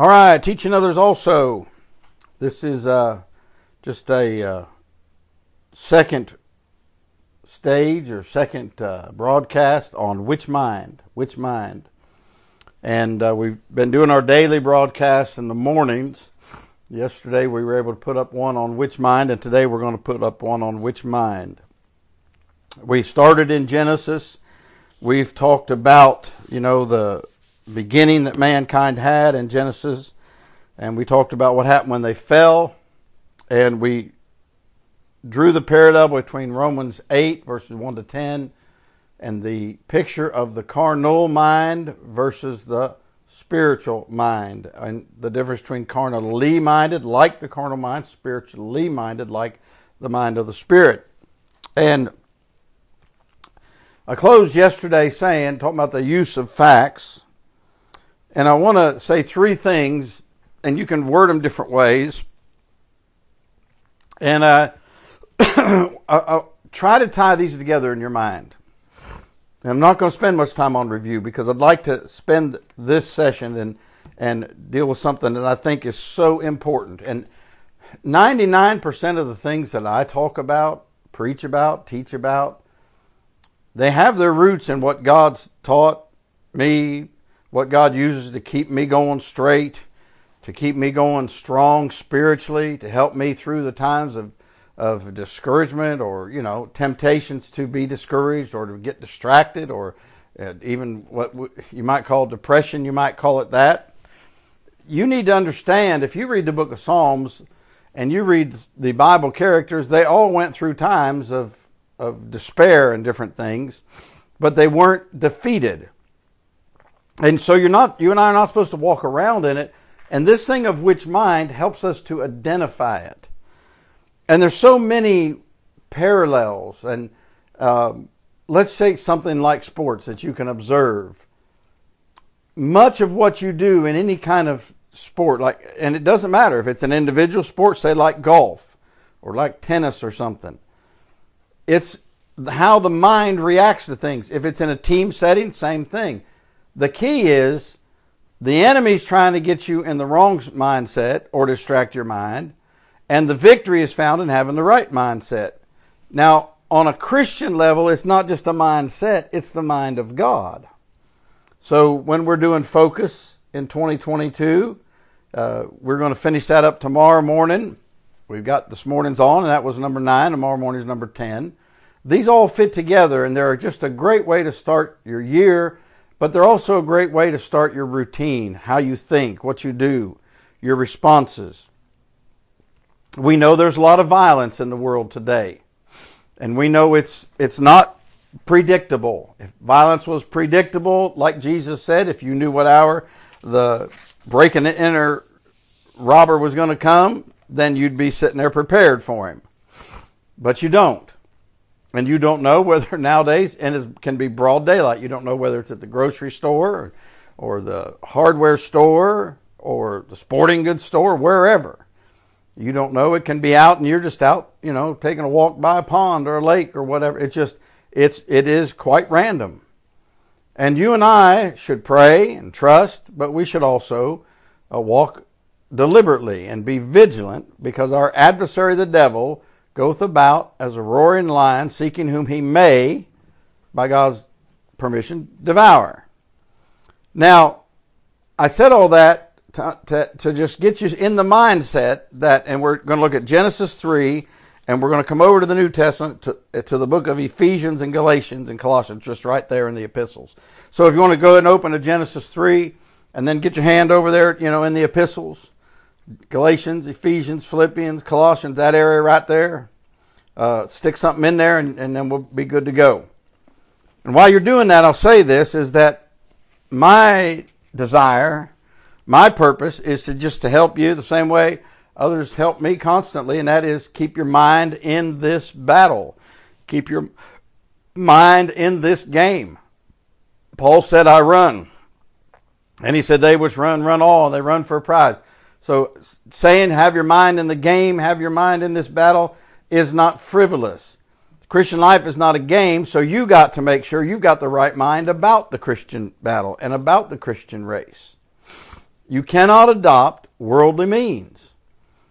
All right, teaching others also. This is uh, just a uh, second stage or second uh, broadcast on which mind, which mind. And uh, we've been doing our daily broadcasts in the mornings. Yesterday we were able to put up one on which mind, and today we're going to put up one on which mind. We started in Genesis. We've talked about, you know, the beginning that mankind had in Genesis, and we talked about what happened when they fell, and we drew the parallel between Romans 8, verses 1 to 10, and the picture of the carnal mind versus the spiritual mind, and the difference between carnally minded, like the carnal mind, spiritually minded, like the mind of the spirit. And I closed yesterday saying, talking about the use of facts, and I want to say three things, and you can word them different ways. And uh, I, I try to tie these together in your mind. And I'm not going to spend much time on review because I'd like to spend this session and and deal with something that I think is so important. And 99% of the things that I talk about, preach about, teach about, they have their roots in what God's taught me, what God uses to keep me going straight, to keep me going strong spiritually, to help me through the times of, of discouragement or, you know, temptations to be discouraged or to get distracted or uh, even what you might call depression, you might call it that. You need to understand if you read the book of Psalms and you read the Bible characters, they all went through times of, of despair and different things, but they weren't defeated and so you're not, you and I are not supposed to walk around in it. And this thing of which mind helps us to identify it. And there's so many parallels. And um, let's take something like sports that you can observe. Much of what you do in any kind of sport, like, and it doesn't matter if it's an individual sport, say like golf or like tennis or something. It's how the mind reacts to things. If it's in a team setting, same thing. The key is the enemy's trying to get you in the wrong mindset or distract your mind, and the victory is found in having the right mindset. Now, on a Christian level, it's not just a mindset, it's the mind of God. So when we're doing focus in 2022, uh, we're going to finish that up tomorrow morning. We've got this morning's on, and that was number nine. Tomorrow morning's number 10. These all fit together, and they're just a great way to start your year but they're also a great way to start your routine, how you think, what you do, your responses. We know there's a lot of violence in the world today. And we know it's it's not predictable. If violence was predictable, like Jesus said, if you knew what hour the breaking and enter robber was going to come, then you'd be sitting there prepared for him. But you don't and you don't know whether nowadays, and it can be broad daylight, you don't know whether it's at the grocery store or, or the hardware store or the sporting goods store, wherever. You don't know. It can be out and you're just out, you know, taking a walk by a pond or a lake or whatever. It's just, it's, it is quite random. And you and I should pray and trust, but we should also uh, walk deliberately and be vigilant because our adversary, the devil, goeth about as a roaring lion, seeking whom he may, by God's permission, devour. Now, I said all that to, to, to, just get you in the mindset that, and we're going to look at Genesis 3, and we're going to come over to the New Testament, to, to the book of Ephesians and Galatians and Colossians, just right there in the epistles. So if you want to go and open to Genesis 3, and then get your hand over there, you know, in the epistles, Galatians, Ephesians, Philippians, Colossians, that area right there. Uh, stick something in there and, and then we'll be good to go. And while you're doing that, I'll say this is that my desire, my purpose is to just to help you the same way others help me constantly, and that is keep your mind in this battle. Keep your mind in this game. Paul said, I run. And he said, they which run, run all. They run for a prize. So saying have your mind in the game, have your mind in this battle is not frivolous. Christian life is not a game, so you got to make sure you've got the right mind about the Christian battle and about the Christian race. You cannot adopt worldly means.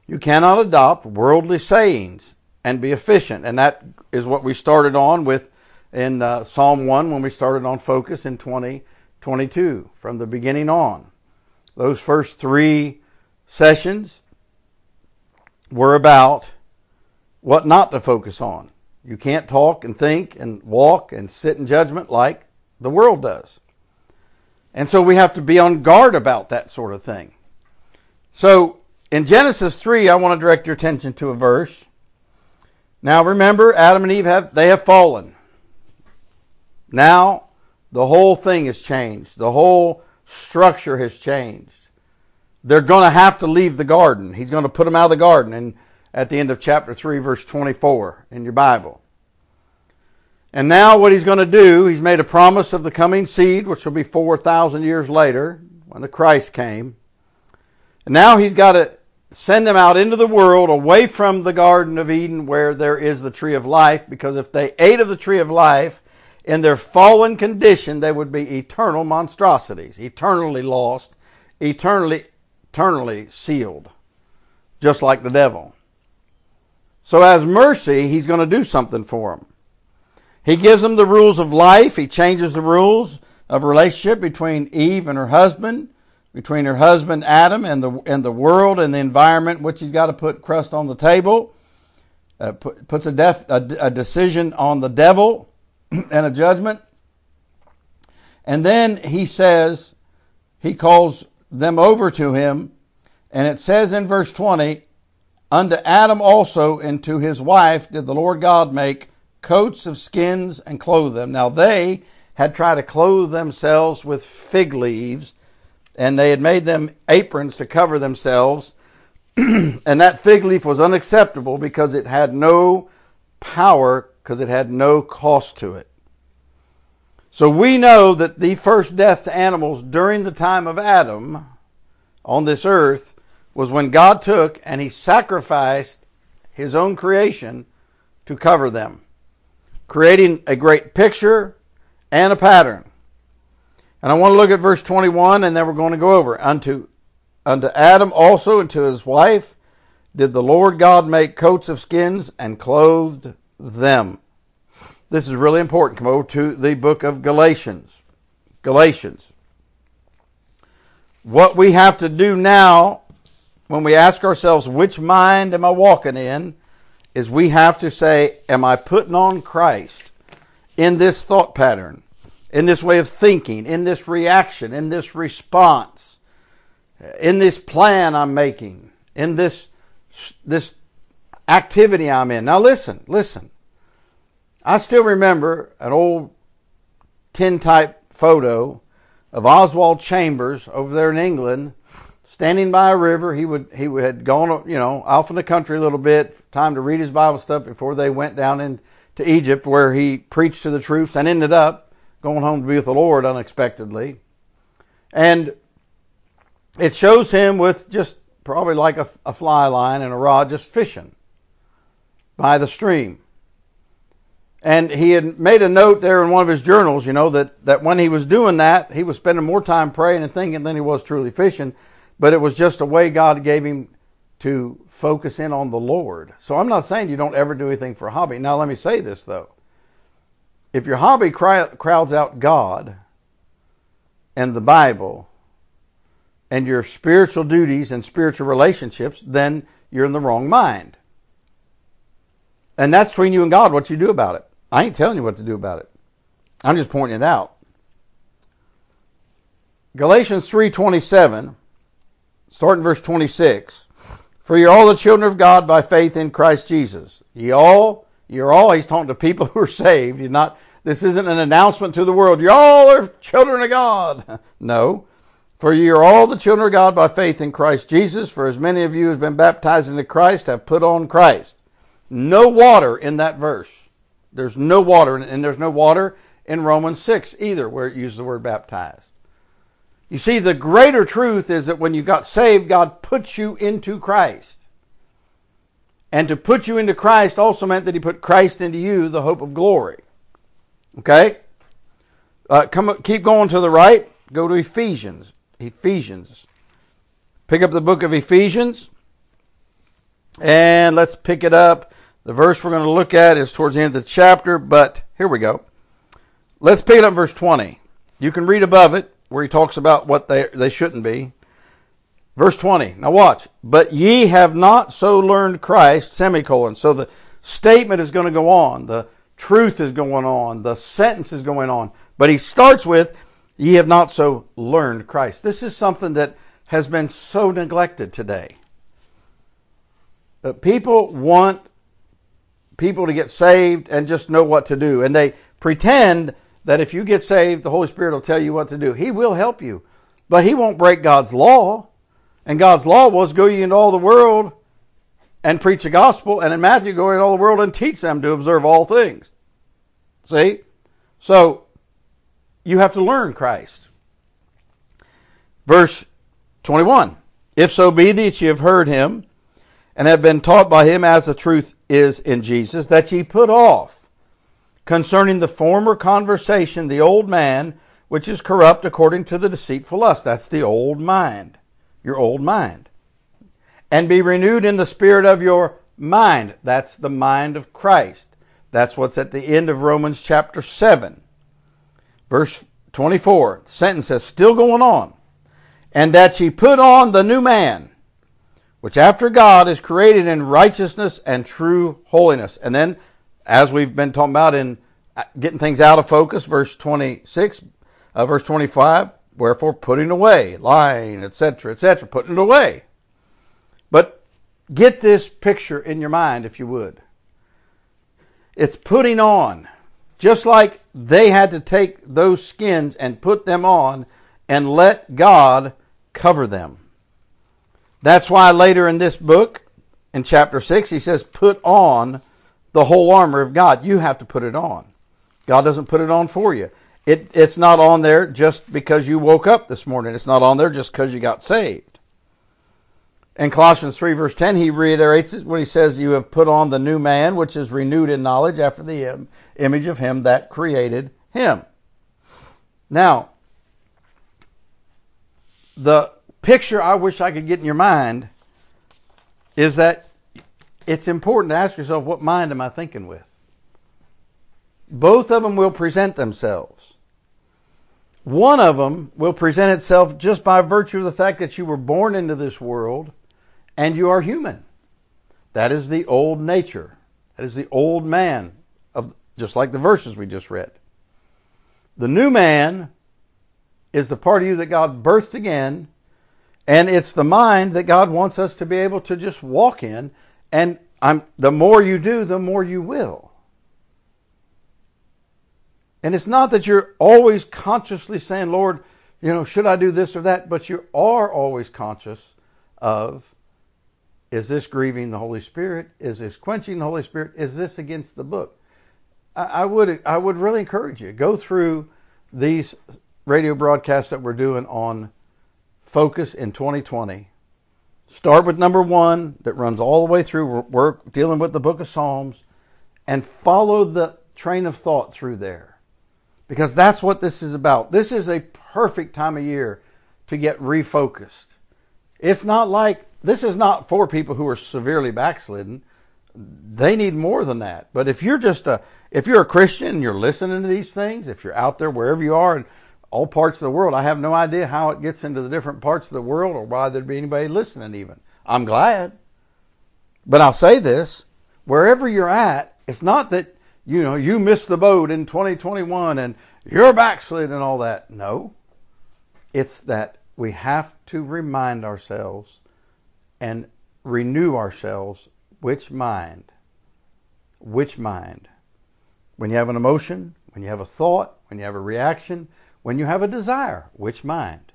You cannot adopt worldly sayings and be efficient. And that is what we started on with in uh, Psalm 1 when we started on focus in 2022 from the beginning on. Those first three sessions were about what not to focus on. You can't talk and think and walk and sit in judgment like the world does. And so we have to be on guard about that sort of thing. So in Genesis 3, I want to direct your attention to a verse. Now remember, Adam and Eve have, they have fallen. Now the whole thing has changed. The whole structure has changed. They're going to have to leave the garden. He's going to put them out of the garden. And at the end of chapter 3, verse 24 in your Bible. And now, what he's going to do, he's made a promise of the coming seed, which will be 4,000 years later when the Christ came. And now he's got to send them out into the world away from the Garden of Eden where there is the tree of life, because if they ate of the tree of life, in their fallen condition, they would be eternal monstrosities, eternally lost, eternally, eternally sealed, just like the devil. So, as mercy, he's going to do something for them. He gives them the rules of life. He changes the rules of relationship between Eve and her husband, between her husband Adam and the and the world and the environment which he's got to put crust on the table. Uh, put, puts a, def, a, a decision on the devil and a judgment. And then he says, he calls them over to him, and it says in verse 20, Unto Adam also and to his wife did the Lord God make coats of skins and clothe them. Now they had tried to clothe themselves with fig leaves, and they had made them aprons to cover themselves. and that fig leaf was unacceptable because it had no power, because it had no cost to it. So we know that the first death to animals during the time of Adam on this earth was when God took and he sacrificed his own creation to cover them, creating a great picture and a pattern. And I want to look at verse 21 and then we're going to go over. Unto, unto Adam also and to his wife did the Lord God make coats of skins and clothed them. This is really important. Come over to the book of Galatians. Galatians. What we have to do now when we ask ourselves, which mind am I walking in, is we have to say, am I putting on Christ in this thought pattern, in this way of thinking, in this reaction, in this response, in this plan I'm making, in this, this activity I'm in? Now listen, listen. I still remember an old tin type photo of Oswald Chambers over there in England standing by a river. He would he had gone you know off in the country a little bit, time to read his Bible stuff before they went down into Egypt, where he preached to the troops and ended up going home to be with the Lord unexpectedly. And it shows him with just probably like a, a fly line and a rod, just fishing by the stream. And he had made a note there in one of his journals, you know, that, that when he was doing that, he was spending more time praying and thinking than he was truly fishing but it was just a way God gave him to focus in on the Lord. So I'm not saying you don't ever do anything for a hobby. Now, let me say this though. If your hobby crowds out God and the Bible and your spiritual duties and spiritual relationships, then you're in the wrong mind. And that's between you and God what you do about it. I ain't telling you what to do about it. I'm just pointing it out. Galatians 3:27 Start in verse 26. For you're all the children of God by faith in Christ Jesus. You all, you're all, he's talking to people who are saved. He's not, this isn't an announcement to the world. You all are children of God. no. For you are all the children of God by faith in Christ Jesus. For as many of you as been baptized into Christ have put on Christ. No water in that verse. There's no water, and there's no water in Romans 6 either, where it uses the word baptized. You see, the greater truth is that when you got saved, God put you into Christ. And to put you into Christ also meant that He put Christ into you, the hope of glory. Okay? Uh, come, keep going to the right. Go to Ephesians. Ephesians. pick up the book of Ephesians and let's pick it up. The verse we're going to look at is towards the end of the chapter, but here we go. Let's pick it up verse 20. You can read above it where he talks about what they, they shouldn't be. Verse 20. Now watch. But ye have not so learned Christ, semicolon. So the statement is going to go on. The truth is going on. The sentence is going on. But he starts with, ye have not so learned Christ. This is something that has been so neglected today. But people want people to get saved and just know what to do. And they pretend that if you get saved, the Holy Spirit will tell you what to do. He will help you, but He won't break God's law. And God's law was go ye into all the world and preach the gospel. And in Matthew, go into all the world and teach them to observe all things. See? So you have to learn Christ. Verse 21 If so be that ye have heard him and have been taught by him as the truth is in Jesus, that ye put off concerning the former conversation the old man, which is corrupt according to the deceitful lust. That's the old mind, your old mind. And be renewed in the spirit of your mind. That's the mind of Christ. That's what's at the end of Romans chapter 7. Verse 24. The sentence is still going on. And that ye put on the new man which after God is created in righteousness and true holiness. And then, as we've been talking about in uh, getting things out of focus, verse 26, uh, verse 25, wherefore putting away, lying, etc., etc., putting it away. But get this picture in your mind, if you would. It's putting on. Just like they had to take those skins and put them on and let God cover them. That's why later in this book, in chapter 6, he says, put on the whole armor of God. You have to put it on. God doesn't put it on for you. It, it's not on there just because you woke up this morning. It's not on there just because you got saved. In Colossians 3, verse 10, he reiterates it when he says, You have put on the new man, which is renewed in knowledge after the image of him that created him. Now, the picture I wish I could get in your mind is that it's important to ask yourself, what mind am I thinking with? Both of them will present themselves. One of them will present itself just by virtue of the fact that you were born into this world and you are human. That is the old nature. That is the old man of just like the verses we just read. The new man is the part of you that God birthed again and it's the mind that God wants us to be able to just walk in. And I'm, the more you do, the more you will. And it's not that you're always consciously saying, Lord, you know, should I do this or that? But you are always conscious of is this grieving the Holy Spirit? Is this quenching the Holy Spirit? Is this against the book? I, I would I would really encourage you go through these radio broadcasts that we're doing on focus in 2020. Start with number one that runs all the way through work dealing with the book of Psalms and follow the train of thought through there. Because that's what this is about. This is a perfect time of year to get refocused. It's not like this is not for people who are severely backslidden. They need more than that. But if you're just a if you're a Christian and you're listening to these things, if you're out there wherever you are and all parts of the world. I have no idea how it gets into the different parts of the world or why there'd be anybody listening even. I'm glad. But I'll say this, wherever you're at, it's not that, you know, you missed the boat in 2021 and you're backslid and all that. No. It's that we have to remind ourselves and renew ourselves which mind, which mind. When you have an emotion, when you have a thought, when you have a reaction, when you have a desire, which mind?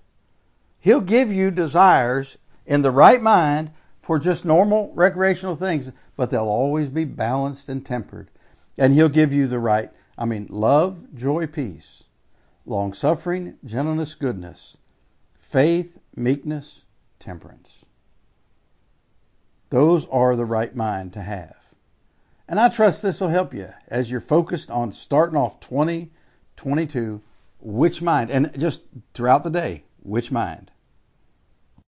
He'll give you desires in the right mind for just normal recreational things, but they'll always be balanced and tempered. And He'll give you the right, I mean, love, joy, peace, long suffering, gentleness, goodness, faith, meekness, temperance. Those are the right mind to have. And I trust this will help you as you're focused on starting off 2022 which mind? And just throughout the day, which mind?